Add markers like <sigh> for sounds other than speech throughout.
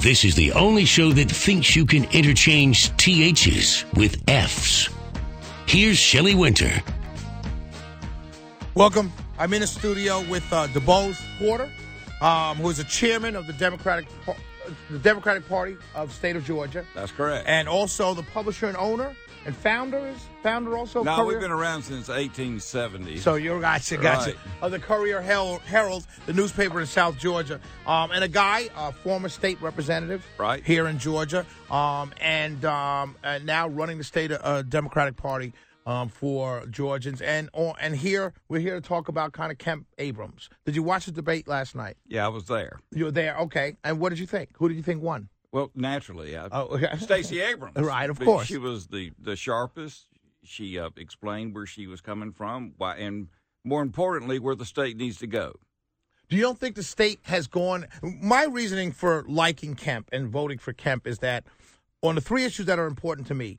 This is the only show that thinks you can interchange THs with Fs. Here's Shelley Winter. Welcome. I'm in the studio with uh, DuBose Porter, um, who is the chairman of the Democratic Par- the Democratic Party of the state of Georgia, That's correct. and also the publisher and owner and founder is founder also. no, Courier? we've been around since 1870. So you're gotcha, gotcha. Of the Courier Herald, Herald, the newspaper in South Georgia, um, and a guy, a former state representative, Right. here in Georgia, um, and, um, and now running the state uh, Democratic Party um, for Georgians. And uh, and here we're here to talk about kind of Kemp Abrams. Did you watch the debate last night? yeah, I was there. You were there, okay. And what did you think? Who did you think won? Well, naturally, I, Oh, okay. <laughs> Stacey Abrams. Right, of course. She was the the sharpest. She uh, explained where she was coming from, why, and more importantly, where the state needs to go. Do you don't think the state has gone? My reasoning for liking Kemp and voting for Kemp is that on the three issues that are important to me,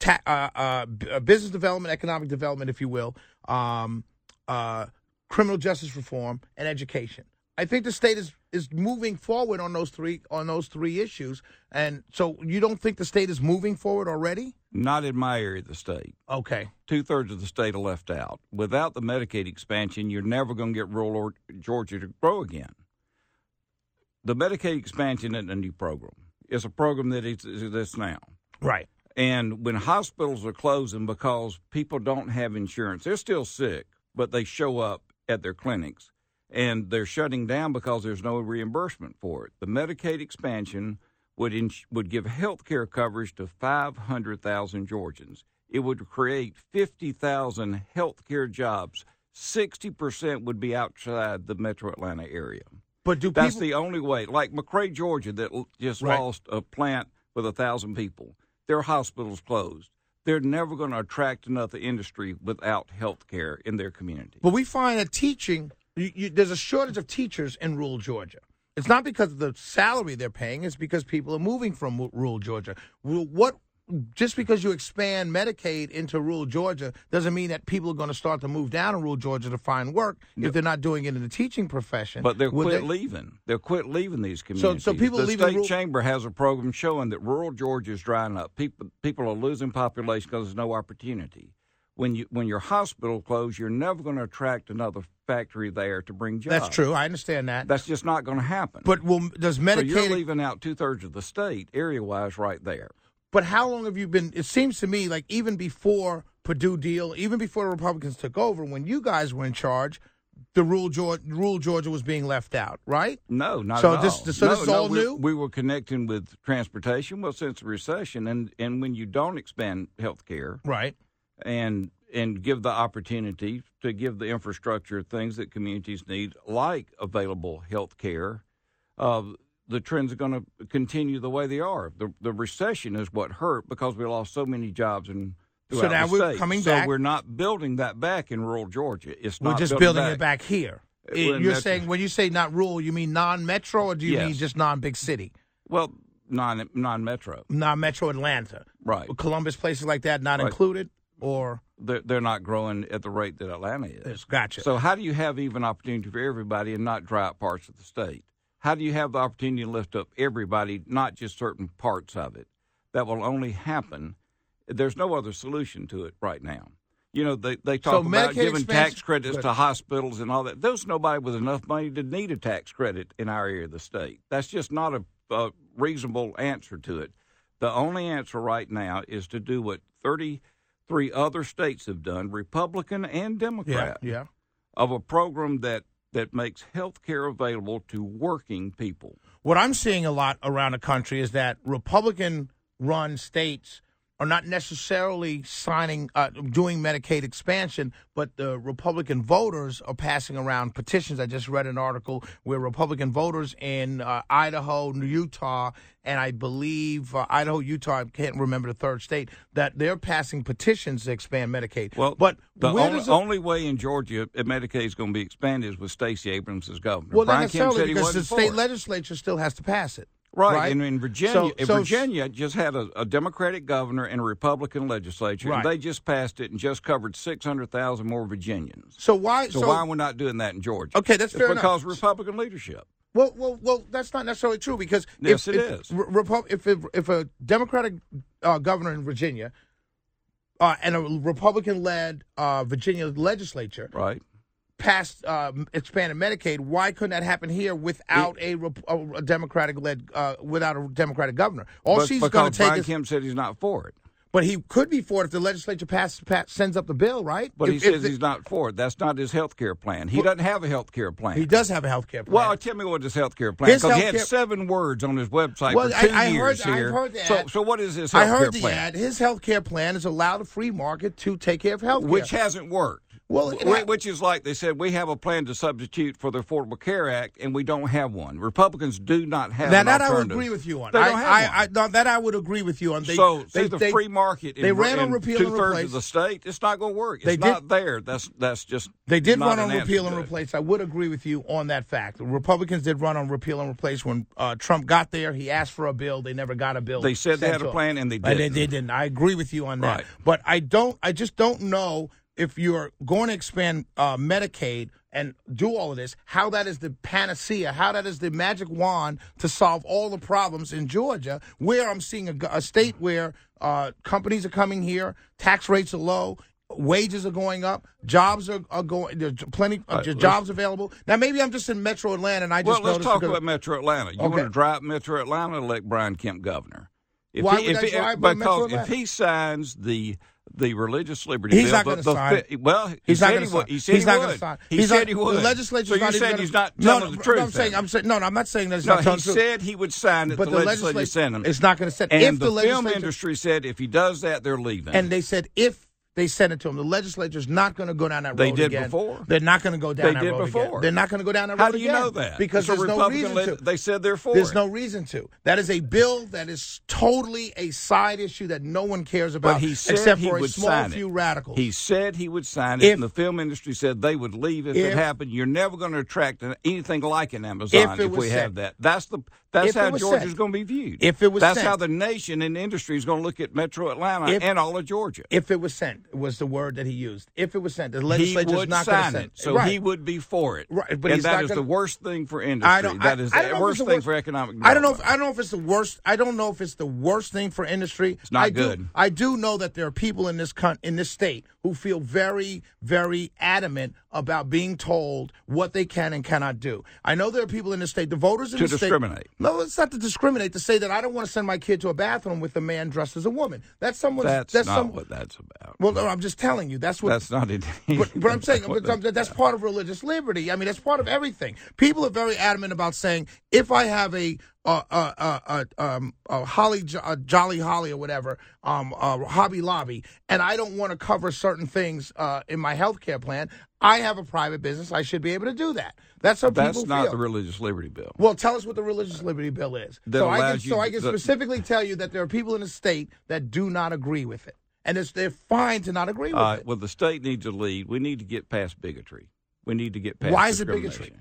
ta- uh, uh, uh, business development, economic development, if you will, um, uh, criminal justice reform, and education. I think the state is is moving forward on those three on those three issues, and so you don't think the state is moving forward already? Not in my area of the state. Okay, Two thirds of the state are left out. Without the Medicaid expansion, you're never going to get rural or- Georgia to grow again. The Medicaid expansion isn't a new program. It's a program that is- exists now. right. And when hospitals are closing because people don't have insurance, they're still sick, but they show up at their clinics and they're shutting down because there's no reimbursement for it. The Medicaid expansion would ins- would give health care coverage to 500,000 Georgians. It would create 50,000 health care jobs. 60% would be outside the metro Atlanta area. But do That's people? the only way. Like McRae, Georgia, that l- just Right. lost a plant with a thousand people. Their hospitals closed. They're never going to attract another industry without health care in their community. But we find that teaching, you, you, there's a shortage of teachers in rural Georgia. It's not because of the salary they're paying; it's because people are moving from rural Georgia. What? Just because you expand Medicaid into rural Georgia doesn't mean that people are going to start to move down in rural Georgia to find work if they're not doing it in the teaching profession. But they're Would quit they- leaving. They're quit leaving these communities. so communities. people the leaving state rural- chamber has a program showing that rural Georgia is drying up. People people are losing population because there's no opportunity. When you when your hospital closed, you're never going to attract another factory there to bring jobs. That's true. I understand that. That's just not going to happen. but will does so you're leaving out two thirds of the state area wise right there. But how long have you been? It seems to me like even before Perdue deal, even before the Republicans took over, when you guys were in charge, the rule Georgia, rural Georgia was being left out, right? No, not So at this- all. so no, this is no, all we, new? We were connecting with transportation, well, since the recession, and and when you don't expand health care Right. And and give the opportunity to give the infrastructure things that communities need, like available health care, uh, the trends are going to continue the way they are. The the recession is what hurt because we lost so many jobs in. So now we're coming so back. we're not building that back in rural Georgia. It's We're just building building it back here. Uh, It- you're saying when you say not rural, you mean non-metro, or do you Yes. mean just non-big city, Well, non non metro, non-metro Atlanta, right? Columbus, places like that, not Right. included, or they're, they're not growing at the rate that Atlanta is. Yes, gotcha. So how do you have even opportunity for everybody and not dry up parts of the state? How do you have the opportunity to lift up everybody, not just certain parts of it? That will only happen. There's no other solution to it right now. You know, they, they talk So about Medicaid giving tax credits to hospitals and all that. There's nobody with enough money to need a tax credit in our area of the state. That's just not a, a reasonable answer to it. The only answer right now is to do what 33 other states have done, Republican and yeah, Democrat, yeah. of a program that, that makes health care available to working people. What I'm seeing a lot around the country is that Republican run states are not necessarily signing, uh, doing Medicaid expansion, but the Republican voters are passing around petitions. I just read an article where Republican voters in uh, Idaho, Utah, and I believe uh, Idaho, Utah, I can't remember the third state, that they're passing petitions to expand Medicaid. Well, but the only, it- only way in Georgia that Medicaid is going to be expanded is with Stacey Abrams as governor. well, not Brian necessarily said he because the state legislature still has to pass it. Right, right? and in Virginia, So- so- Virginia just had a, a Democratic governor and a Republican legislature, Right. and they just passed it and just covered six hundred thousand more Virginians. So why? So, why are we not doing that in Georgia? Okay, that's It's fair enough. because Republican leadership. Well, well, well. That's not necessarily true because Yes, if, it if, is. Repu- if, if if a Democratic uh, governor in Virginia uh, and a Republican-led uh, Virginia legislature Right. Passed uh, expanded Medicaid, why couldn't that happen here without a, Rep- a, a Democratic-led uh, without a Democratic governor? All But- she's going to take Brian is, Kemp said he's not for it. but he could be for it if the legislature passes, pass, sends up the bill, right? But If- he says the- he's not for it. That's not his health care plan. He doesn't have a health care plan. he does have a health care plan. Well, tell me what his health care plan. His Because he had seven words on his website Well, for I- two I heard- years I've here. heard so, so what is his health care plan? I heard the plan? ad. His health care plan is allow the free market to take care of health care. Which hasn't worked. Well, it Wh- ha- which is like they said, we have a plan to substitute for the Affordable Care Act, and we don't have one. Republicans do not have Now, an that I would agree with you on. They I, don't have I, one. I, no, that I would agree with you on. They, so, they, see, the they- free market in, they ran on repeal and replace two thirds of the state, it's not going to work. It's They did- not there. That's that's just They did run on answer repeal and replace. I would agree with you on that fact. The Republicans did run on repeal and replace when uh, Trump got there. He asked for a bill. They never got a bill. They said they had a plan, and they They, didn't. they didn't. I agree with you on that. Right. But I don't. I just don't know if you're going to expand uh, Medicaid and do all of this, how that is the panacea, how that is the magic wand to solve all the problems in Georgia, where I'm seeing a, a state where uh, companies are coming here, tax rates are low. Wages are going up. Jobs are, are going. There's plenty of let's- jobs available. Now, maybe I'm just in Metro Atlanta, and I Well, just let's talk because- about Metro Atlanta. You Okay. want to drive Metro Atlanta, elect Brian Kemp governor. If Why he, would if I he- drive because if he signs the the religious liberty He's bill, not the- the sign fi- Well, he He's not said going he to would. sign. He said he's he not would. sign. He he's said not, he would. The legislature's so you said he's not no, telling no, the no, truth. I'm saying. I'm saying, no, no, I'm not saying that he's no, not telling he the truth. said he would sign it. But the, the legislature legislature sent him. it's not going to send. and if the, the, film industry said if he does that, they're leaving. and they said if they sent it to him, the legislature's not going to go down that road They did again. before. They're not going to go down. They that did road before. again. They're not going to go down that road How do you again. know that? Because It's a there's no reason to. They said they're for There's it. no reason to. That is a bill that is totally a side issue that no one cares about, But he said except he for a small few it. radicals. He said he would sign it, If- and the film industry said they would leave if, if- it happened. You're never going to attract anything like an Amazon If if, we have that. That's the that's If how was Georgia's sent. going to be viewed. If it was that's sent. how the nation and industry is going to look at Metro Atlanta If- and all of Georgia. if it was sent, was the word that he used. If it was sent, the he legislature's would not going to send it, so right. he would be for it. Right, but and that is gonna- the worst thing for industry. I don't. that I, is I the don't know if worst it's thing worst- for economic. I don't know. If. I don't know if it's the worst. I don't know if it's the worst thing for industry. It's not I do, good. I do know that there are people in this con- in this state who feel very, very adamant about being told what they can and cannot do. I know there are people in the state, the voters in To the state. To discriminate. No, it's not to discriminate. To say that I don't want to send my kid to a bathroom with a man dressed as a woman. That's someone's. That's, that's not some, what that's about. Well, no, I'm just telling you. That's what. that's not it. <laughs> But, but I'm saying That's but that's part of religious liberty. I mean, that's part of everything. People are very adamant about saying if I have a uh, uh, uh, uh, um, uh, Holly, uh, Jolly Holly, or whatever, um, uh, Hobby Lobby, and I don't want to cover certain things uh, in my health care plan, I have a private business. I should be able to do that. That's how That's people not feel. the religious liberty bill. Well, tell us what the religious liberty bill is. That so I can, you so I can the- specifically tell you that there are people in the state that do not agree with it, and it's, they're fine to not agree with Uh, it. well, the state needs to lead. We need to get past bigotry. We need to get past Why is it bigotry?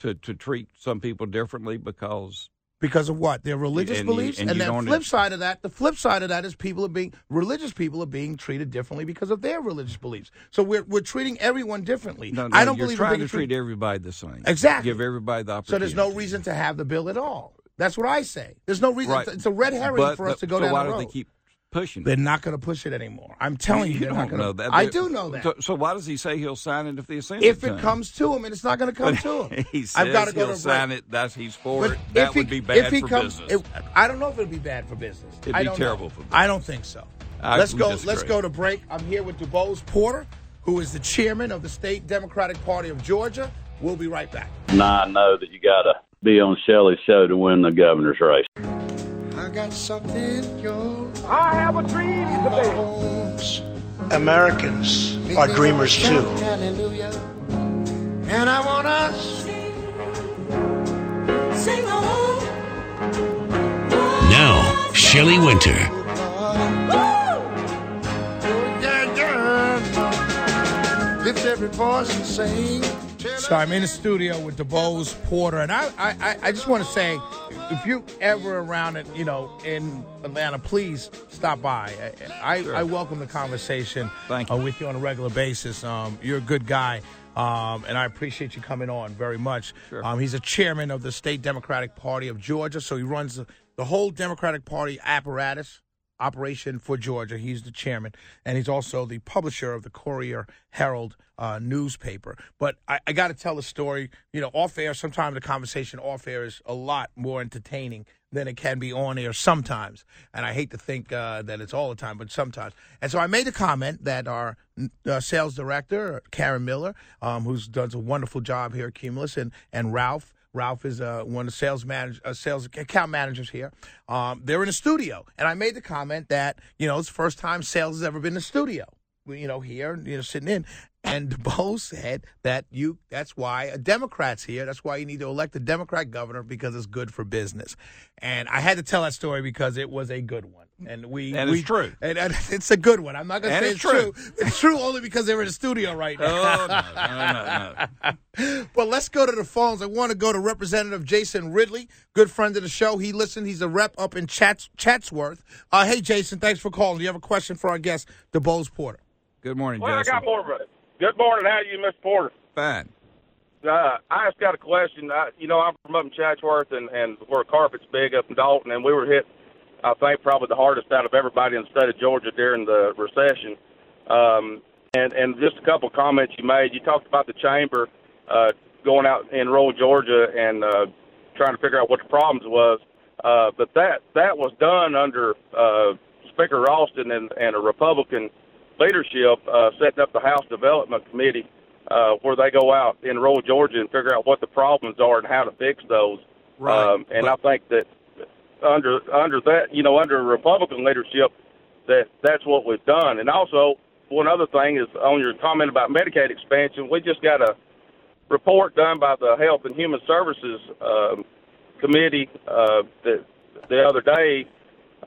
To to treat some people differently because Because of what? Their religious And you- beliefs? and And, you the don't- flip side of that, the flip side of that is people are being religious people are being treated differently because of their religious beliefs. So we're we're treating everyone differently. no, no, I don't you're believe in trying to treat everybody the same. Exactly. Give everybody the opportunity. So there's no reason to have the bill at all. That's what I say. There's no reason. Right. It's a red herring But for us the- to go so down why the do road. they keep pushing? They're it? not going to push it anymore. I'm telling you, you they're not don't going know to. that. I do know that. So, so why does he say he'll sign it if they send if it it comes to him, and it's not going to come to him? him, <laughs> he says I've got to go he'll to sign break. it. That's he's for But it. if That he- would be bad if he for comes, business. it- I don't know if it'd be bad for business. It'd I be terrible know. for business. I don't think so. I let's go. disagree. Let's go to break. I'm here with DuBose Porter, who is the chairman of the state Democratic Party of Georgia. We'll be right back. Now I know that you got to be on Shelley's show to win the governor's race. I got something, yo. I have a dream today. Americans are dreamers too. Hallelujah. And I want us. Sing on. Now, Shelley Winter. Yeah, yeah. Lift every voice and sing. So I'm in the studio with DuBose Porter, and I, I, I just want to say, if you ever around it, you know, in Atlanta, please stop by. I, I, I welcome the conversation Thank uh, with you on a regular basis. Um, you're a good guy. Um, and I appreciate you coming on very much. Sure. Um, he's a chairman of the State Democratic Party of Georgia, so he runs the, the whole Democratic Party apparatus operation for Georgia. He's the chairman, and he's also the publisher of the Courier Herald uh, newspaper. But I, I got to tell the story. You know, off air. Sometimes the conversation off air is a lot more entertaining than it can be on air sometimes. And I hate to think uh, that it's all the time, but sometimes. And so I made a comment that our uh, sales director, Karen Miller, um, who's done a wonderful job here at Cumulus, and and Ralph. Ralph is uh, one of the sales manage, uh, sales account managers here. Um, they're in the studio, and I made the comment that you know it's the first time sales has ever been in the studio. You know, here, you know, sitting in, and <laughs> Bo said that you that's why a Democrat's here. That's why you need to elect a Democrat governor because it's good for business. And I had to tell that story because it was a good one. And we And we, it's true. And, and <laughs> it's a good one. I'm not going to And say it's it's true. true. It's true only because they're in the studio right now. Oh, no, no, no, no. <laughs> Well, let's go to the phones. I want to go to Representative Jason Ridley, good friend of the show. He listened. He's a rep up in Chats- Chatsworth. Uh, hey, Jason, thanks for calling. Do you have a question for our guest, DuBose Porter? Good morning, Well, I got more of it. Good morning. How are you, Mr. Porter? Fine. Uh, I just got a question. I, you know, I'm from up in Chatsworth, and, and where carpet's big up in Dalton, and we were hit, I think, probably the hardest out of everybody in the state of Georgia during the recession. Um, and, and just a couple comments you made. You talked about the chamber uh, going out in rural Georgia and uh, trying to figure out what the problems was. Uh, but that that was done under uh, Speaker Ralston and, and a Republican leadership uh, setting up the House Development Committee, uh, where they go out in rural Georgia and figure out what the problems are and how to fix those. Right, Um, and but- I think that under under that, you know, under Republican leadership, that that's what we've done. And also, one other thing is on your comment about Medicaid expansion, we just got a report done by the Health and Human Services um, Committee uh, that the other day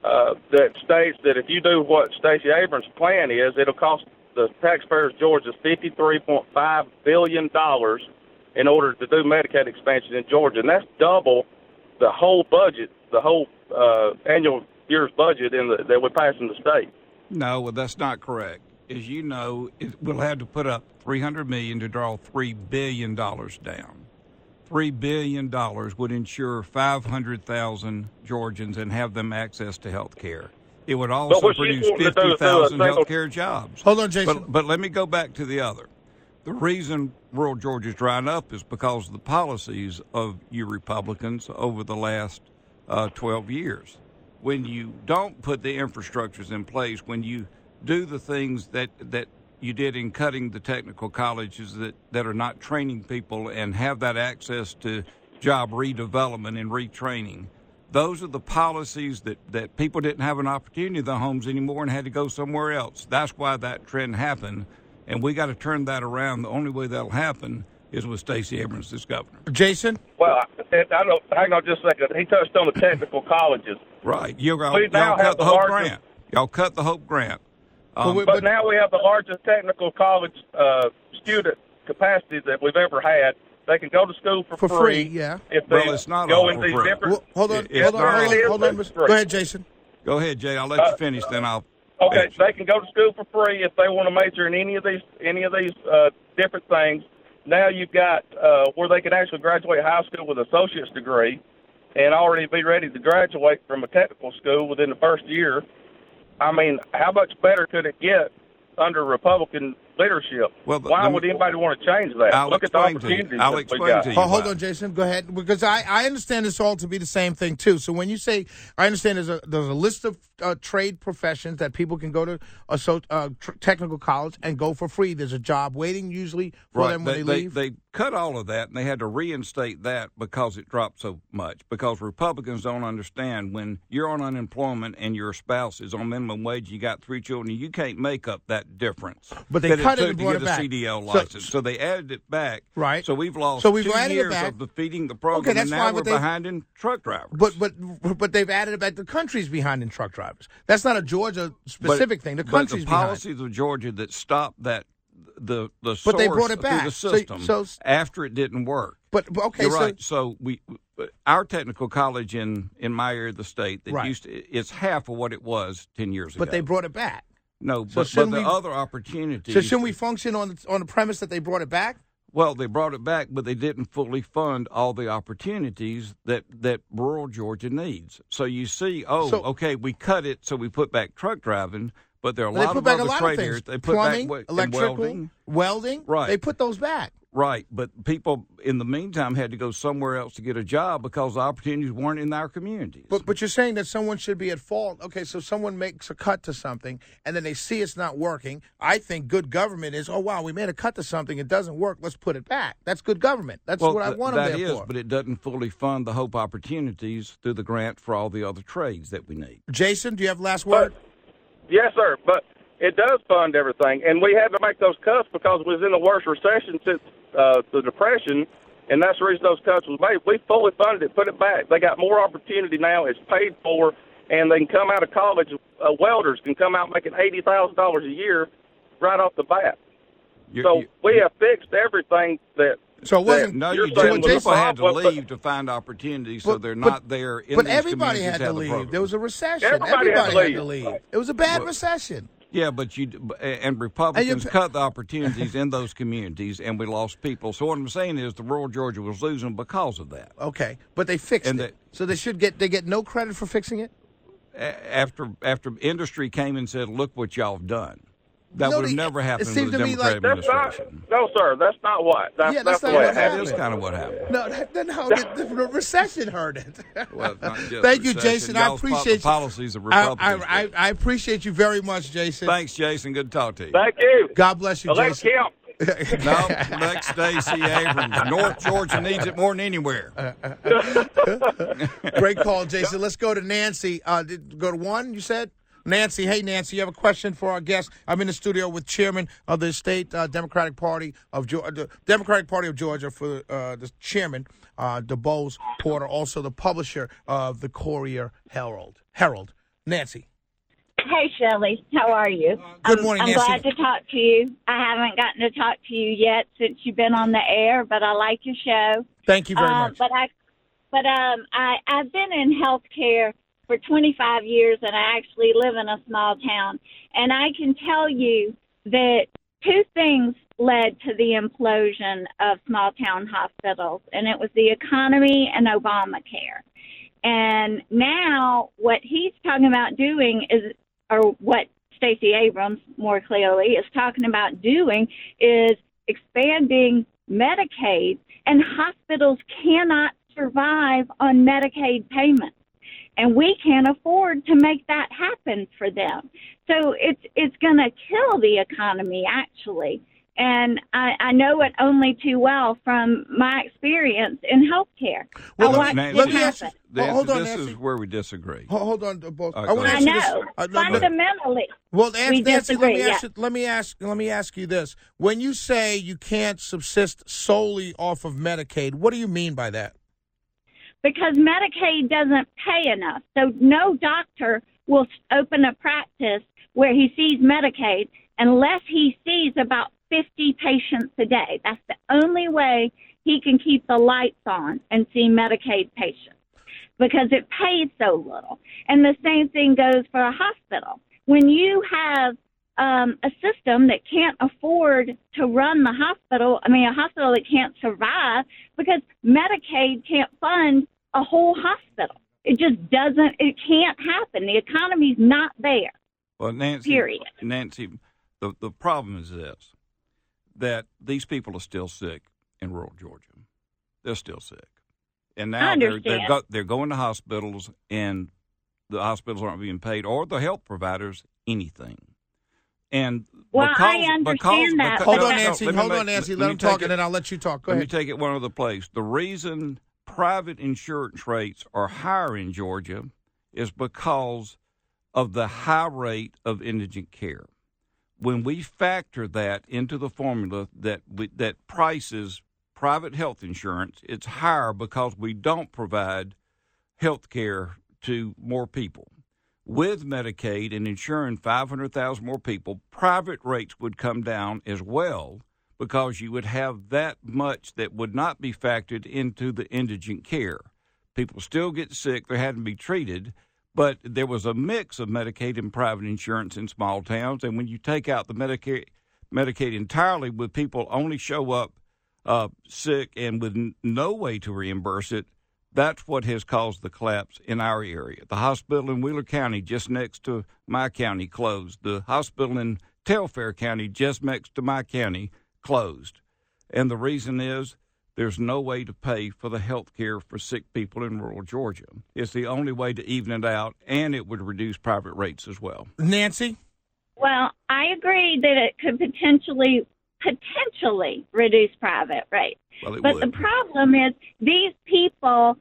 uh, that states that if you do what Stacey Abrams' plan is, it'll cost the taxpayers of Georgia $53.5 billion in order to do Medicaid expansion in Georgia. And that's double the whole budget, the whole uh, annual year's budget in the, that we pass in the state. No, well, that's not correct. As you know, it, we'll have to put up three hundred million to draw three billion dollars down. Three billion dollars would insure five hundred thousand Georgians and have them access to health care. It would also produce wanting to do fifty is do a thousand single- health care jobs. Hold on, Jason. But, but let me go back to the other. The reason rural Georgia's drying up is because of the policies of you Republicans over the last uh, 12 years. When you don't put the infrastructures in place, when you do the things that, that you did in cutting the technical colleges that, that are not training people and have that access to job redevelopment and retraining, those are the policies that, that people didn't have an opportunity in the homes anymore and had to go somewhere else. That's why that trend happened. And we got to turn that around. The only way that'll happen is with Stacey Abrams as governor. Jason? Well, I, I don't. Hang on just a second. He touched on the technical colleges, Right. You, y'all, We now y'all have cut the the Hope largest- grant. Y'all cut the Hope grant. Um, we- but now we have the largest technical college uh, student capacity that we've ever had. They can go to school for, For free, yeah. If they Well, it's not go all in these free. different. Well, hold on, It's hold on, not- hold on, hold on. for free. Go ahead, Jason. go ahead, Jay. I'll let Uh, you finish, then I'll. Okay, answer. they can go to school for free if they want to major in any of these any of these uh, different things. Now you've got uh, where they can actually graduate high school with an associate's degree, and already be ready to graduate from a technical school within the first year. I mean, how much better could it get under Republican leadership? Well, Why let would anybody want to change that? I'll Look at the explain to you. opportunities I'll that we explain got. to you. Oh, hold on, Jason. Go ahead, because I, I understand this all to be the same thing too. So when you say, I understand there's a there's a list of uh, trade professions that people can go to a so, uh, tr- technical college and go for free. There's a job waiting usually for them when they, they, leave. they cut all of that and they had to reinstate that because it dropped so much. Because Republicans don't understand when you're on unemployment and your spouse is on minimum wage, you got three children, you can't make up that difference. But they cut it took to get it a CDL license. So, they added it back. Right. So we've lost So we've two added it years back. of defeating the program, Okay, that's and now fine, we're but they- behind in truck drivers. but but but they've added it back. The country's behind in truck drivers. That's not a Georgia But- specific thing. The but country's the behind. policies of Georgia that stopped that the the But they brought it through back. the system so- after it didn't work. But but okay, You're so right. So we, our technical college in in my area of the state that Right. used to, it's half of what it was ten years ago. but they brought it back. No, so but, but shouldn't the we- other opportunities. So shouldn't we function on the, on the premise that they brought it back? Well, they brought it back, but they didn't fully fund all the opportunities that, that rural Georgia needs. So you see, oh, So- okay, we cut it, so we put back truck driving, but there are a lot put of back other a lot trade areas. They put Plumbing, back what- electrical, welding. welding. Right. They put those back. Right, but people in the meantime had to go somewhere else to get a job because the opportunities weren't in our communities. But but you're saying that someone should be at fault. Okay, so someone makes a cut to something and then they see it's not working. I think good government is, oh wow, we made a cut to something, it doesn't work, let's put it back. That's good government. That's well, what I th- want them there is, for. but it doesn't fully fund the hope opportunities through the grant for all the other trades that we need. Jason, do you have last word? Yes, sir. But it does fund everything, and we had to make those cuts because we was in the worst recession since uh, the depression, and that's the reason those cuts was made. We fully funded it, put it back. They got more opportunity now. It's paid for, and they can come out of college. Uh, welders can come out making eighty thousand dollars a year right off the bat. You- So you- we have fixed everything that. So it wasn't. No, You're you saying didn't. People had to leave to find opportunities, so But- they're but- not there. In but these everybody had to have the leave. program. There was a recession. Everybody had to had to leave. leave. It was a bad But- recession. Yeah, but you and Republicans And cut the opportunities <laughs> in those communities, and we lost people. So what I'm saying is, the rural Georgia was losing because of that. Okay, but they fixed And it. so they should get they get no credit for fixing it. After after industry came and said, "Look what y'all have done," that No, would have they- never it seems with the to me like- Democratic That's not. administration. No, sir. That's not what. That's, Yeah, that's, that's not what happened. is kind of what happened. No, that- no, no the, the recession hurt it. <laughs> Well, Thank you, recession. Jason. I Y'all's po- appreciate the policies of I, I, Republicans. I, I appreciate you very much, Jason. Thanks, Jason. Good to talk to you. Thank you. God bless you, Elect Jason. Kemp. <laughs> no, next Stacey Abrams. North Georgia needs it more than anywhere. <laughs> Great call, Jason. Let's go to Nancy. Uh, did, go to one. You said. Nancy, hey Nancy, you have a question for our guest. I'm in the studio with Chairman of the State uh, Democratic Party of Georgia, the Democratic Party of Georgia for uh, the Chairman, uh, DuBose Porter, also the publisher of the Courier Herald. Herald, Nancy. Hey, Shelley. How are you? Good I'm- morning, I'm Nancy. glad to talk to you. I haven't gotten to talk to you yet since you've been on the air, but I like your show. Thank you very Uh, much. But I, but um, I I've been in healthcare for 25 years, and I actually live in a small town, and I can tell you that two things led to the implosion of small town hospitals, and it was the economy and Obamacare. And now, what he's talking about doing is, or what Stacey Abrams more clearly is talking about doing, is expanding Medicaid, and hospitals cannot survive on Medicaid payments. And we can't afford to make that happen for them. So it's it's going to kill the economy, actually. And I, I know it only too well from my experience in healthcare. Well, I watched Nancy, let it me ask happen. you- Nancy, hold on, this Nancy. is where we disagree. Ho- Hold on, uh, both. All right, I want to I ahead. ask you know. this. Uh, no, no, Fundamentally, Well, Nancy, We Nancy let me disagree, ask you, let me ask let me ask you this: When you say you can't subsist solely off of Medicaid, what do you mean by that? Because Medicaid doesn't pay enough. So no doctor will open a practice where he sees Medicaid unless he sees about 50 patients a day. That's the only way he can keep the lights on and see Medicaid patients because it pays so little. And the same thing goes for a hospital. When you have um, a system that can't afford to run the hospital, I mean, a hospital that can't survive because Medicaid can't fund a whole hospital. It just doesn't, it can't happen. The economy's not there. Well, Nancy, Period. Nancy, the the problem is this: that these people are still sick in rural Georgia. They're still sick, and now they're they're, go, they're going to hospitals, and the hospitals aren't being paid, or the health providers anything. And Well, because, I understand because, that, because- Hold but on, no, no, Nancy. me Hold make- on, Nancy. let Let me him talk, it- and then I'll let you talk. Go Let me take it one other place. The reason private insurance rates are higher in Georgia is because of the high rate of indigent care. When we factor that into the formula that we, that prices private health insurance, it's higher because we don't provide health care to more people. With Medicaid and insuring 500,000 more people, private rates would come down as well because you would have that much that would not be factored into the indigent care. People still get sick, they're having to be treated, but there was a mix of Medicaid and private insurance in small towns. And when you take out the Medicaid, Medicaid entirely, with people only show up uh, sick and with no way to reimburse it, that's what has caused the collapse in our area. The hospital in Wheeler County, just next to my county, closed. The hospital in Telfair County, just next to my county, closed. And the reason is there's no way to pay for the health care for sick people in rural Georgia. It's the only way to even it out, and it would reduce private rates as well. Nancy? Well, I agree that it could potentially potentially reduce private rates. Well, but would. the problem is these people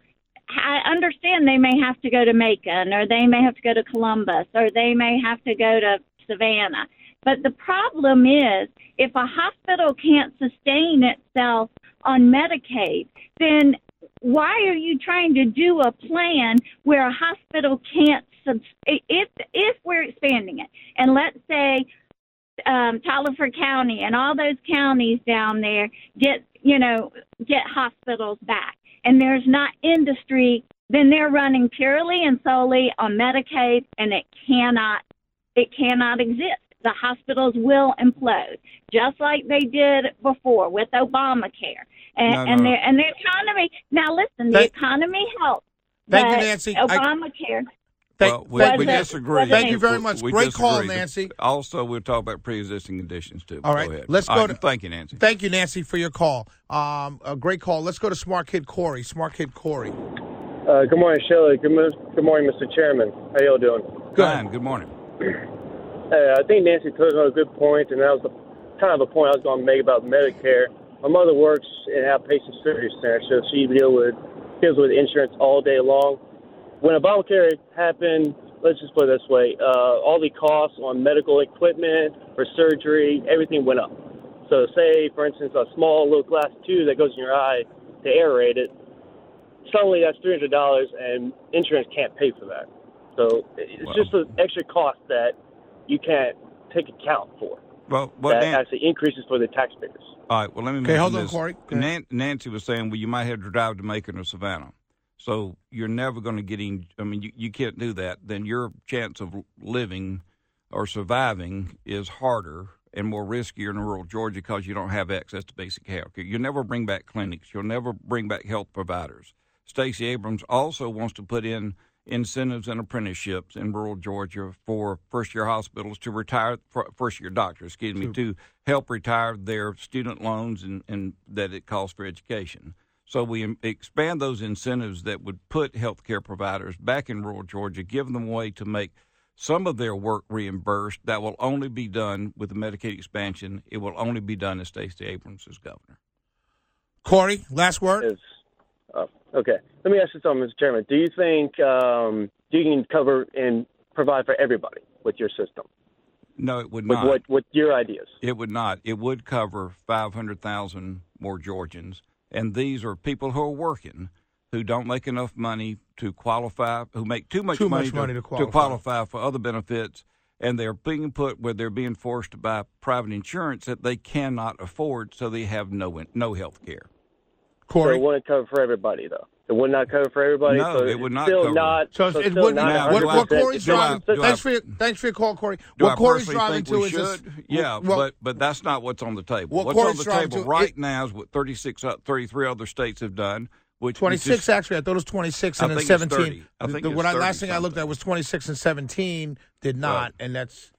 I understand they may have to go to Macon or they may have to go to Columbus or they may have to go to Savannah. But the problem is if a hospital can't sustain itself on Medicaid, then why are you trying to do a plan where a hospital can't if if we're expanding it and let's say um, Tyler County and all those counties down there get you know get hospitals back, and there's not industry, then they're running purely and solely on Medicaid, and it cannot it cannot exist. The hospitals will implode, just like they did before with Obamacare, and No, and no. the and the economy. Now listen, the economy helps. Thank you, Nancy. I- Obamacare. Thank, well, we, we Was disagree. Thank you very much. We Great call. Nancy. Also, we'll talk about pre-existing conditions too. All right, Go ahead. let's go right, to- Thank you, Nancy. Thank you, Nancy, for your call. Um, a great call. Let's go to Smart Kid Corey. Smart Kid Corey. Uh, good morning, Shelley. Good, mo- good morning, Mr. Chairman. How y'all doing? Good. Fine. Good morning. <clears throat> Uh, I think Nancy touched on a good point, and that was the, kind of a point I was going to make about Medicare. My mother works in an outpatient surgery center, so she deal with deals with insurance all day long. When Obamacare happened, let's just put it this way: uh, all the costs on medical equipment for surgery, everything went up. So, say for instance, a small little glass tube that goes in your eye to aerate it, suddenly that's three hundred dollars, and insurance can't pay for that. So it's Well- just an extra cost that you can't take account for. Well, what that Nan- actually increases for the taxpayers. All right. Well, let me. Okay, mention hold on, this. Corey. Nan- Nancy was saying, well, you might have to drive to Macon or Savannah, so you're never going to get in. I mean, you, you can't do that. Then your chance of living or surviving is harder and more riskier in rural Georgia because you don't have access to basic health care. You'll never bring back clinics. You'll never bring back health providers. Stacey Abrams also wants to put in incentives and apprenticeships in rural Georgia for first year hospitals to retire first year doctors, excuse me, to help retire their student loans and, and that it costs for education. So we expand those incentives that would put healthcare providers back in rural Georgia, give them a way to make some of their work reimbursed. That will only be done with the Medicaid expansion. It will only be done as Stacey Abrams is governor. Corey, last word. Is oh, okay. Let me ask you something, Mr. Chairman. Do you think um, you can cover and provide for everybody with your system? No, it would With not. what with your ideas? It would not. It would cover 500,000 more Georgians. And these are people who are working, who don't make enough money to qualify, who make too much, Too money, much money to to qualify. qualify for other benefits. And they're being put where they're being forced to buy private insurance that they cannot afford, so they have no no health care. So Corey. it wouldn't cover for everybody, though. It would not cover for everybody. No, so it would not still cover. Not, So so it still wouldn't. not what, what Corey's do I- driving? I- thanks for your thanks for your call, Corey. Do what I Corey's driving to is this. should? yeah, well, but but that's not what's on the table. What what's Corey's on the table to- right it- now is what 36, uh, 33 other states have done. Which which Twenty is- actually. I thought it was twenty six I and then think it's seventeen. 30. I think The- it's what 30 last thing I looked at was twenty six and seventeen did not, Right. and that's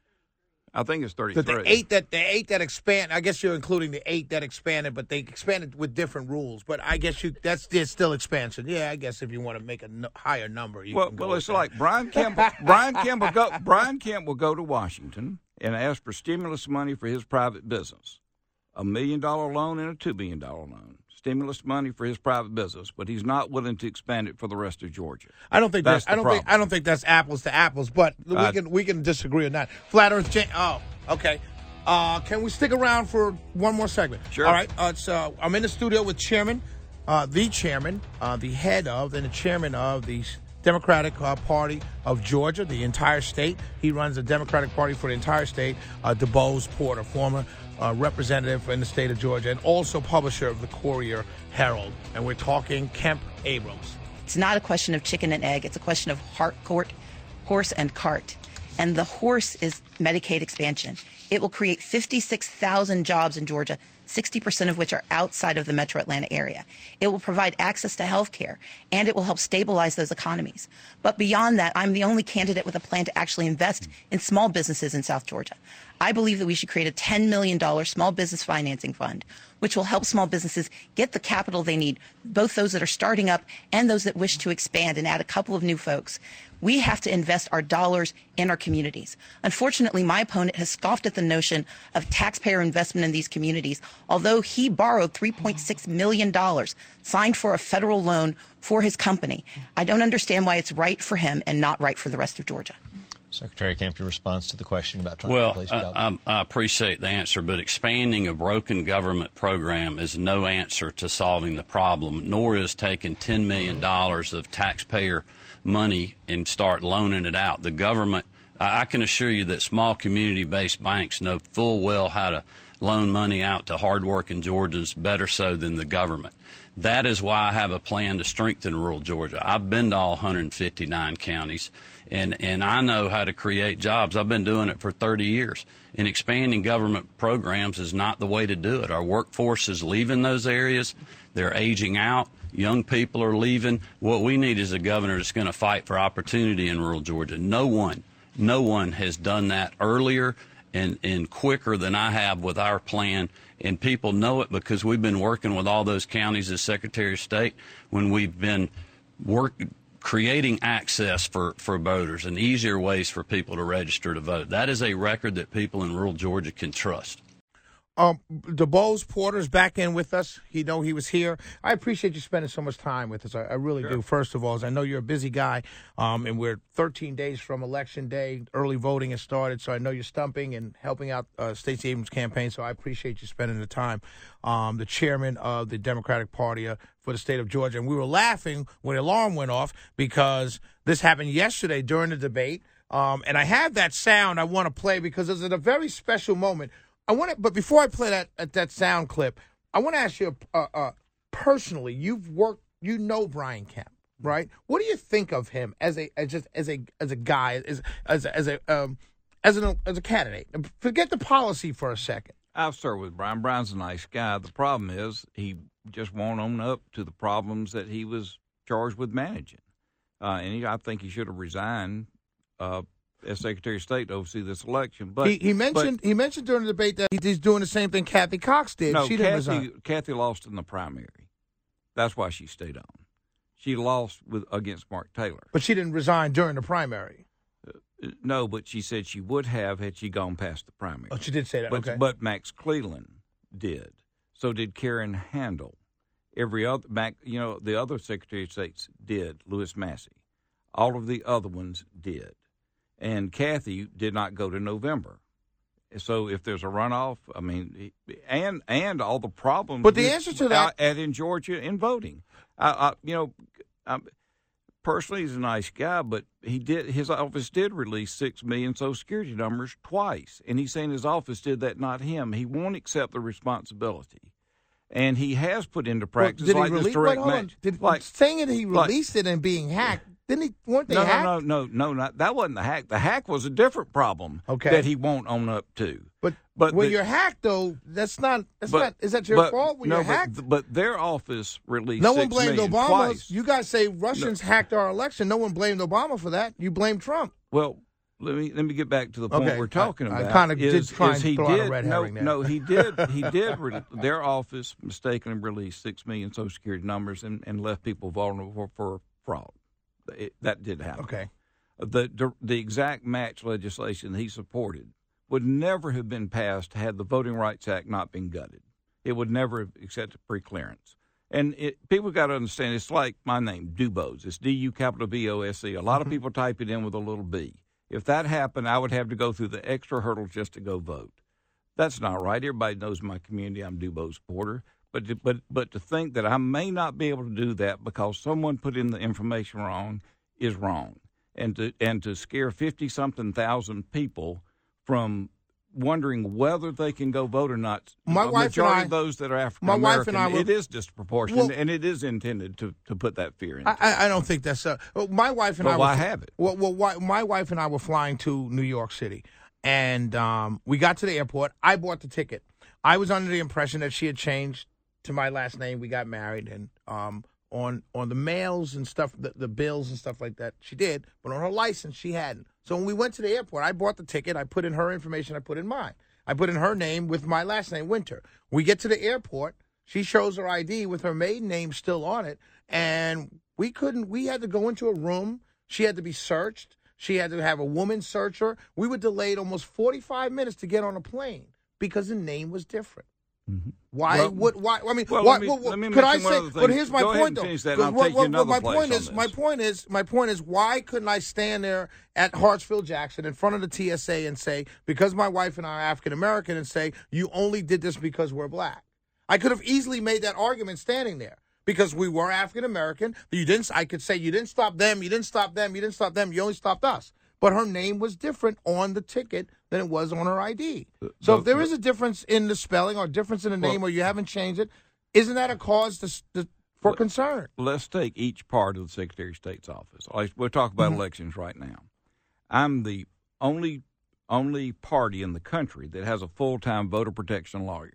I think it's thirty the, the eight that the eight that expand. I guess you're including the eight that expanded, but they expanded with different rules. But I guess you that's it's still expansion. Yeah, I guess if you want to make a n- higher number, you Well, well, it's that. like Brian Campbell. <laughs> Brian Campbell go. Brian Kemp will go to Washington and ask for stimulus money for his private business, a million dollar loan and a two million dollar loan. Stimulus money for his private business, but he's not willing to expand it for the rest of Georgia. I don't think That's that's, I don't think. I don't think that's apples to apples, but we can we can disagree on that. Flat Earth. Jan- oh, okay. Uh, can we stick around for one more segment? Sure. All right. Uh, it's, uh, I'm in the studio with Chairman, uh, the Chairman, uh, the head of, and the Chairman of the Democratic uh, Party of Georgia, the entire state. He runs the Democratic Party for the entire state. Uh, DuBose Porter, former uh, representative in the state of Georgia, and also publisher of the Courier Herald. And we're talking Kemp Abrams. It's not a question of chicken and egg. It's a question of heart, court, horse and cart. And the horse is Medicaid expansion. It will create 56,000 jobs in Georgia 60% of which are outside of the metro Atlanta area. It will provide access to health care and it will help stabilize those economies. But beyond that, I'm the only candidate with a plan to actually invest in small businesses in South Georgia. I believe that we should create a $10 million small business financing fund, which will help small businesses get the capital they need, both those that are starting up and those that wish to expand and add a couple of new folks. We have to invest our dollars in our communities. Unfortunately, my opponent has scoffed at the notion of taxpayer investment in these communities, although he borrowed $3.6 million, signed for a federal loan for his company. I don't understand why it's right for him and not right for the rest of Georgia. Secretary Kemp, your response to the question about trying well, to replace I, I, appreciate the answer, but expanding a broken government program is no answer to solving the problem, nor is taking $10 million of taxpayer money and start loaning it out. The government, I can assure you that small community based banks know full well how to loan money out to hardworking Georgians better so than the government. That is why I have a plan to strengthen rural Georgia. I've been to all 159 counties and, and I know how to create jobs. I've been doing it for 30 years. And expanding government programs is not the way to do it. Our workforce is leaving those areas. They're aging out. Young people are leaving. What we need is a governor that's going to fight for opportunity in rural Georgia. No one, no one has done that earlier and, and quicker than I have with our plan. And people know it because we've been working with all those counties as Secretary of State when we've been work, creating access for, for voters and easier ways for people to register to vote. That is a record that people in rural Georgia can trust. Um, DuBose Porter's back in with us. He know he was here. I appreciate you spending so much time with us. I, I really sure. do. First of all, as I know you're a busy guy, um, and we're 13 days from election day. Early voting has started, so I know you're stumping and helping out uh, Stacey Abrams' campaign. So I appreciate you spending the time. Um, the chairman of the Democratic Party uh, for the state of Georgia, and we were laughing when the alarm went off because this happened yesterday during the debate. Um, and I have that sound I want to play because it's a very special moment I want to, but before I play that uh, that sound clip, I want to ask you uh, uh, personally. You've worked, you know Brian Kemp, right? What do you think of him as a as just as a as a guy as as as a um, as an as a candidate? Forget the policy for a second. I'll start with Brian. Brian's a nice guy. The problem is he just won't own up to the problems that he was charged with managing, uh, and he, I think he should have resigned uh, as Secretary of State to oversee this election. But he, he mentioned but, he mentioned during the debate that he's doing the same thing Cathy Cox did. No, she Cathy. Cathy lost in the primary. That's why she stayed on. She lost with against Mark Taylor. But she didn't resign during the primary. Uh, no, but she said she would have had she gone past the primary. Oh, she did say that. But, okay. but Max Cleland did. So did Karen Handel. Every other, Mac, you know, the other Secretary of States did. Lewis Massey. All of the other ones did and Cathy did not go to November. So if there's a runoff, I mean, and and all the problems. But the answer to that, at in Georgia in voting, I, I you know, I, personally he's a nice guy, but he did his office did release six million Social Security numbers twice, and he's saying his office did that, not him. He won't accept the responsibility. And he has put into practice well, like release, this direct match. Did, like saying that he released like, it and being hacked didn't he? Weren't they no, hacked? No, no, no, no, not, that wasn't the hack. The hack was a different problem okay. that he won't own up to. But but when the, you're hacked, though, that's not. That's but, not. Is that your but, fault when no, you're hacked? But their office released. No one blamed Obama. Twice. You guys say Russians no. hacked our election. No one blamed Obama for that. You blame Trump. Well, let me let me get back to the point okay. we're talking I, about. I kind of did try is he did, no. No, he did. He <laughs> did. Re- their office mistakenly released six million Social Security numbers and, and left people vulnerable for, for fraud. It, that did happen. Okay. The, the exact match legislation he supported would never have been passed had the Voting Rights Act not been gutted. It would never have accepted preclearance. And it, people got to understand it's like my name, DuBose. It's D U capital B O S E. A lot mm-hmm. of people type it in with a little b. If that happened, I would have to go through the extra hurdle just to go vote. That's not right. Everybody knows my community. I'm DuBose Porter. But to, but but to think that I may not be able to do that because someone put in the information wrong is wrong, and to and to scare fifty something thousand people from wondering whether they can go vote or not. My a wife and I- of those that are African my wife and I were- it is disproportionate, Well- and it is intended to, to put that fear in. I, I- I don't think that's uh, well, my wife and Well, I. were, have it? Well, well why, my wife and I were flying to New York City, and um, we got to the airport. I bought the ticket. I was under the impression that she had changed to my last name. We got married, and um, on on the mails and stuff, the, the bills and stuff like that, she did, but on her license, she hadn't. So when we went to the airport, I bought the ticket. I put in her information. I put in mine. I put in her name with my last name, Winter. We get to the airport. She shows her ID with her maiden name still on it, and we couldn't. We had to go into a room. She had to be searched. She had to have a woman search her. We were delayed almost forty-five minutes to get on a plane because the name was different. Why Mm-hmm. Well- would why? I mean, Well, why, me- well, me could I say? But here's my Go point, though. that, and 'Cause I'll what- take you what- my point is, my point is, my point is, why couldn't I stand there at Hartsfield Jackson in front of the TSA and say, because my wife and I are African American, and say you only did this because we're black? I could have easily made that argument standing there. Because we were African American, you didn't. I could say you didn't stop them, you didn't stop them, you didn't stop them. You only stopped us. But her name was different on the ticket than it was on her ID. So if there is a difference in the spelling or difference in the name, or you haven't changed it, isn't that a cause to, to, for concern? let's take each part of the Secretary of State's office. We'll talk about Mhm. elections right now. I'm the only only party in the country that has a full time voter protection lawyer,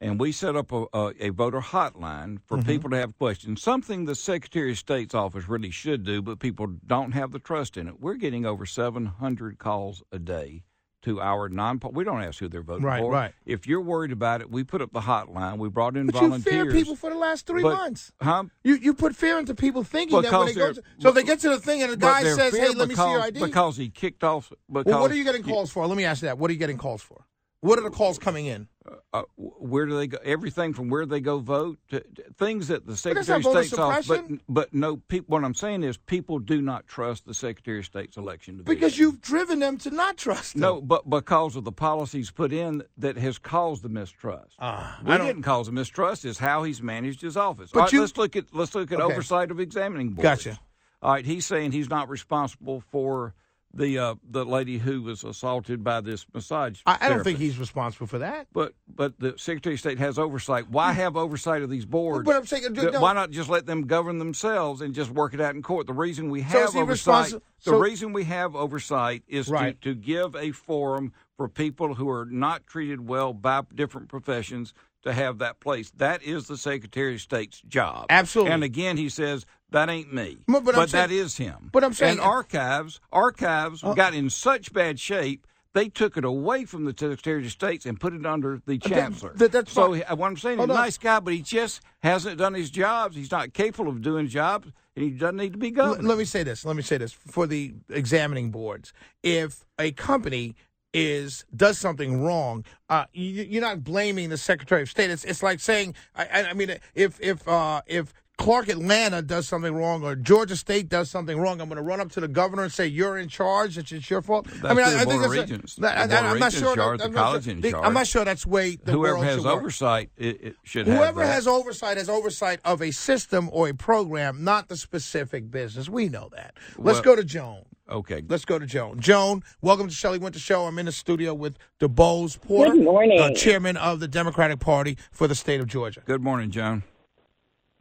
and we set up a, a, a voter hotline for Mhm. people to have questions. Something the Secretary of State's office really should do, but people don't have the trust in it. We're getting over 700 calls a day. To our non, we don't ask who they're voting Right, for. right. If you're worried about it, we put up the hotline. We brought in But you volunteers. fear people for the last three But- months. Huh? You you put fear into people thinking that when they go to, so they get to the thing and the guy says, "Hey, let me see your ID." Because he kicked off. Because well, what are you getting calls for? Let me ask you that. What are you getting calls for? What are the calls coming in? Uh, where do they go? Everything from where they go vote to, to things that the Secretary of State's office. But but no, people. What I'm saying is, people do not trust the Secretary of State's election division. Because you've driven them to not trust them. No, but because of the policies put in that has caused the mistrust. Ah, we I didn't cause the mistrust. Is how he's managed his office. But All right, you- let's look at let's look at Okay. oversight of examining boards. Gotcha. All right, he's saying he's not responsible for the uh, the lady who was assaulted by this massage. I, I don't think he's responsible for that. But but the Secretary of State has oversight. Why have oversight of these boards? But I'm saying- no. why not just let them govern themselves and just work it out in court? The reason we have he oversight, responsi- the so- reason we have oversight is Right. to, to give a forum for people who are not treated well by different professions to have that place. That is the Secretary of State's job. Absolutely. And again, he says that ain't me, But- but I'm saying- is him. but I'm saying- and archives, archives Uh, got in such bad shape. They took it away from the Secretary of State's and put it under the chancellor. that- that's so he- what I'm saying, he's a nice guy, but he just hasn't done his jobs. He's not capable of doing jobs, and he doesn't need to be L- governor. let me say this. Let me say this for the examining boards. If a company is does something wrong, uh, you, you're not blaming the Secretary of State. It's it's like saying, I, I- I mean, if if uh, if Clark Atlanta does something wrong or Georgia State does something wrong, I'm going to run up to the governor and say you're in charge. It's, it's your fault. I mean, I, I think that's a- Regents. that- The I, of am not sure. charge, that- I'm not sure- in the- charge. I'm not sure that's way the Whoever has oversight, it, it should have Whoever has oversight has oversight of a system or a program, not the specific business. We know that. Let's Well- go to Joan. Okay. Let's go to Joan. Joan, welcome to Shelley Wynter Show. I'm in the studio with DuBose Porter, Good morning. uh, chairman of the Democratic Party for the state of Georgia. Good morning, Joan.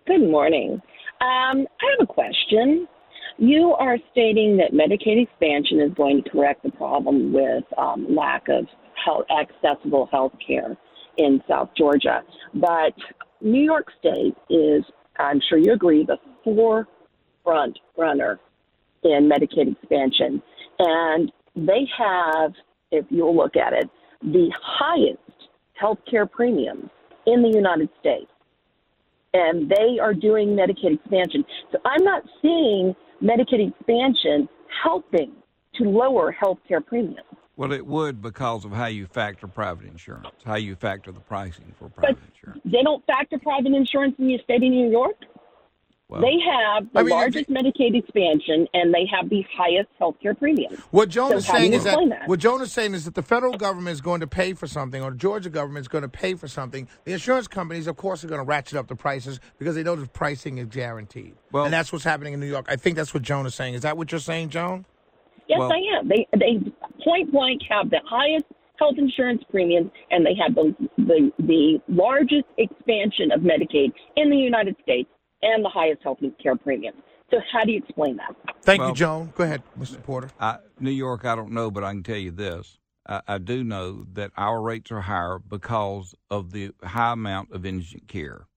Good morning. Um, I have a question. You are stating that Medicaid expansion is going to correct the problem with um, lack of health, accessible health care in South Georgia. But New York State is, I'm sure you agree, the forefront runner in Medicaid expansion. And they have, if you'll look at it, the highest health care premiums in the United States and they are doing Medicaid expansion. So I'm not seeing Medicaid expansion helping to lower health care premiums. Well, it would because of how you factor private insurance, how you factor the pricing for private insurance. They don't factor private insurance in the state of New York. Well- they have the I mean, if largest Medicaid expansion, and they have the highest health care premiums. What Joan So is saying is that, that? what Joan is saying is that the federal government is going to pay for something, or the Georgia government is going to pay for something. The insurance companies, of course, are going to ratchet up the prices because they know the pricing is guaranteed. Well- and that's what's happening in New York. I think that's what Joan is saying. Is that what you're saying, Joan? Yes, Well- I am. They they point blank have the highest health insurance premiums, and they have the the the largest expansion of Medicaid in the United States, and the highest health care premiums. So how do you explain that? Thank you, Joan. Go ahead, Mr. Porter. I, New York, I don't know, but I can tell you this. I, I do know that our rates are higher because of the high amount of indigent care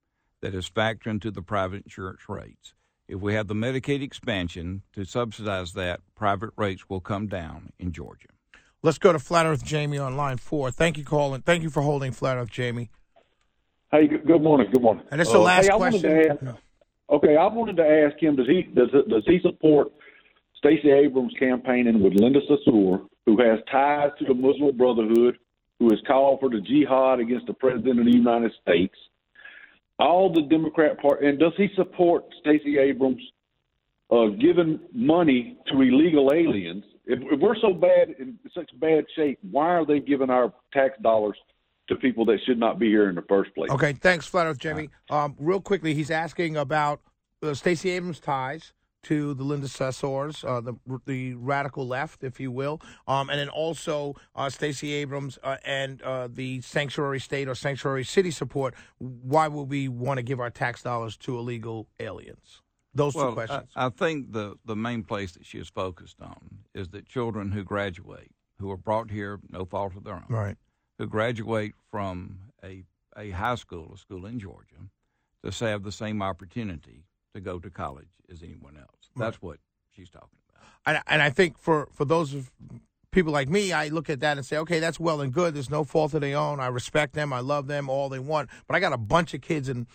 that is factored into the private insurance rates. If we have the Medicaid expansion to subsidize that, private rates will come down in Georgia. Let's go to Flat Earth Jamie on line four. Thank you, calling. Thank you for holding Flat Earth Jamie. Hey, good good morning. Good morning. And this is the uh, last hey, I wanted question. Okay, I wanted to ask him: Does he does does he support Stacey Abrams campaigning with Linda Sarsour, who has ties to the Muslim Brotherhood, who has called for the jihad against the president of the United States? All the Democrat party, and does he support Stacey Abrams uh, giving money to illegal aliens? If, if we're so bad in such bad shape, why are they giving our tax dollars to people that should not be here in the first place? Okay, thanks, Flat Earth Jamie. Um, real quickly, he's asking about uh, Stacey Abrams' ties to the Linda Sarsours, uh, the the radical left, if you will, um, and then also uh, Stacey Abrams uh, and uh, the sanctuary state or sanctuary city support. Why would we want to give our tax dollars to illegal aliens? Those well, two questions. I, I think the, the main place that she is focused on is that children who graduate, who are brought here no fault of their own, right. Who graduate from a, a high school, a school in Georgia, to have the same opportunity to go to college as anyone else. That's what she's talking about. and, and I think for, for those of people like me, I look at that and say, okay, that's well and good. There's no fault of their own. I respect them. I love them, all they want. But I got a bunch of kids in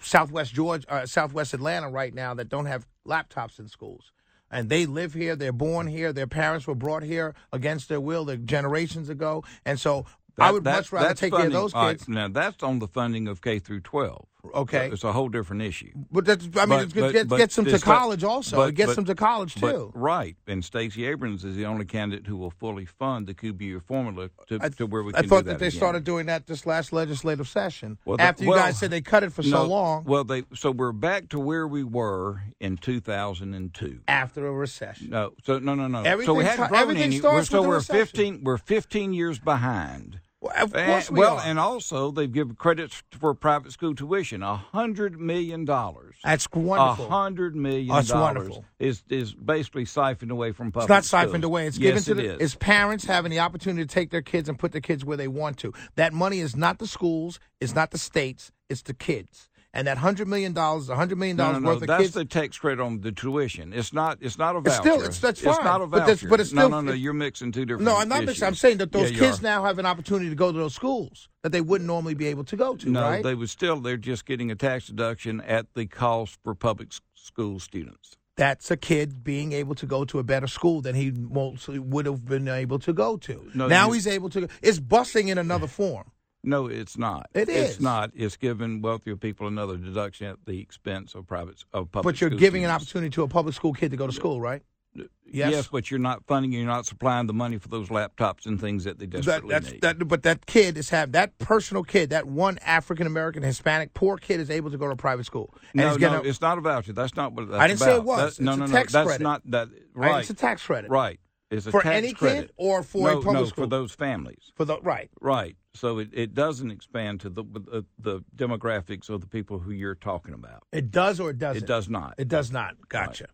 Southwest Georgia, uh, Southwest Atlanta right now that don't have laptops in schools. And they live here. They're born here. Their parents were brought here against their will. Generations ago. And so I would that- much rather take care of those all right, kids. now that's on the funding of K through twelve. Okay. it's a whole different issue. But that's, I mean, it gets, gets them to college also. but- it gets but- them to college but- too. right, and Stacey Abrams is the only candidate who will fully fund the QBE formula to, to where we I can thought do that that they again. started doing that this last legislative session. Well, the- after you well, guys said they cut it for so long Well, they so we're back to where we were in 2002. after a recession. No, so no, no, no. so Everything we hadn't grown everything any. starts so we're recession. 15. We're 15 years behind. Well, of eh, And- we well, are. and also they've given credits for private school tuition. A hundred million dollars. That's A wonderful. hundred million That's dollars wonderful. is is basically siphoned away from public. It's not siphoned away. It's yes, given to it the, is. it's parents having the opportunity to take their kids and put their kids where they want to. That money is not the schools, it's not the states, it's the kids. And that hundred million dollars, a hundred million No, dollars no, no. worth of That's kids. the tax credit on the tuition. It's not. It's not a It's voucher. still- it's- that's It's not a But voucher. that's- but it's still- no, no. no. You're mixing two different. no, I'm not mixing. I'm saying that those Yeah, kids are. now have an opportunity to go to those schools that they wouldn't normally be able to go to. No, right? they would still. They're just getting a tax deduction at the cost for public school students. That's a kid being able to go to a better school than he mostly would have been able to go to. No, now he's able to. It's busing in another form. No, it's not. It It's not. It's giving wealthier people another deduction at the expense of private of public. But you're giving an opportunity to a public school kid to go to school, right? Yes. but you're not funding. You're not supplying the money for those laptops and things that they That, desperately that's need. that, but that kid is have that personal kid, that one African American Hispanic poor kid is able to go to a private school. And no, no, a- it's not a voucher. That's not what that's I didn't say it about. was. That- no, It's no, a no. tax that's credit. not that. Right, Right. it's a tax credit. Right. It's a For tax any kid credit. or for a no, public no, school? for those families. for the right. Right. So it, it doesn't expand to the, the the demographics of the people who you're talking about. It does or it doesn't. It does not. It does not. Gotcha.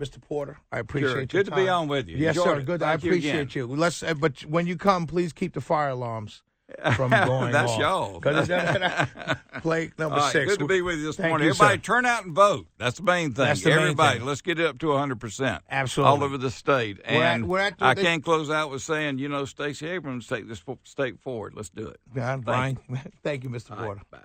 Mr. Porter, I appreciate Sure. Good to be on with you. Yes, Enjoyed sir. it. Good. I Thank you appreciate again. you. Let's. Uh, but when you come, please keep the fire alarms from <laughs> going That's off. y'all. 'Cause it's- <laughs> Play number right, six. Good to be with you this Thank morning. you, Everybody, sir. turn out and vote. That's the main thing. The main Everybody, thing. let's get it up to 100%. Absolutely. All over the state. We're at- And we're at the- I they- can't close out with saying, you know, Stacey Abrams take this state forward. Let's do it. Yeah, Thank Brian. <laughs> Thank you, Mr. Right, Porter. bye.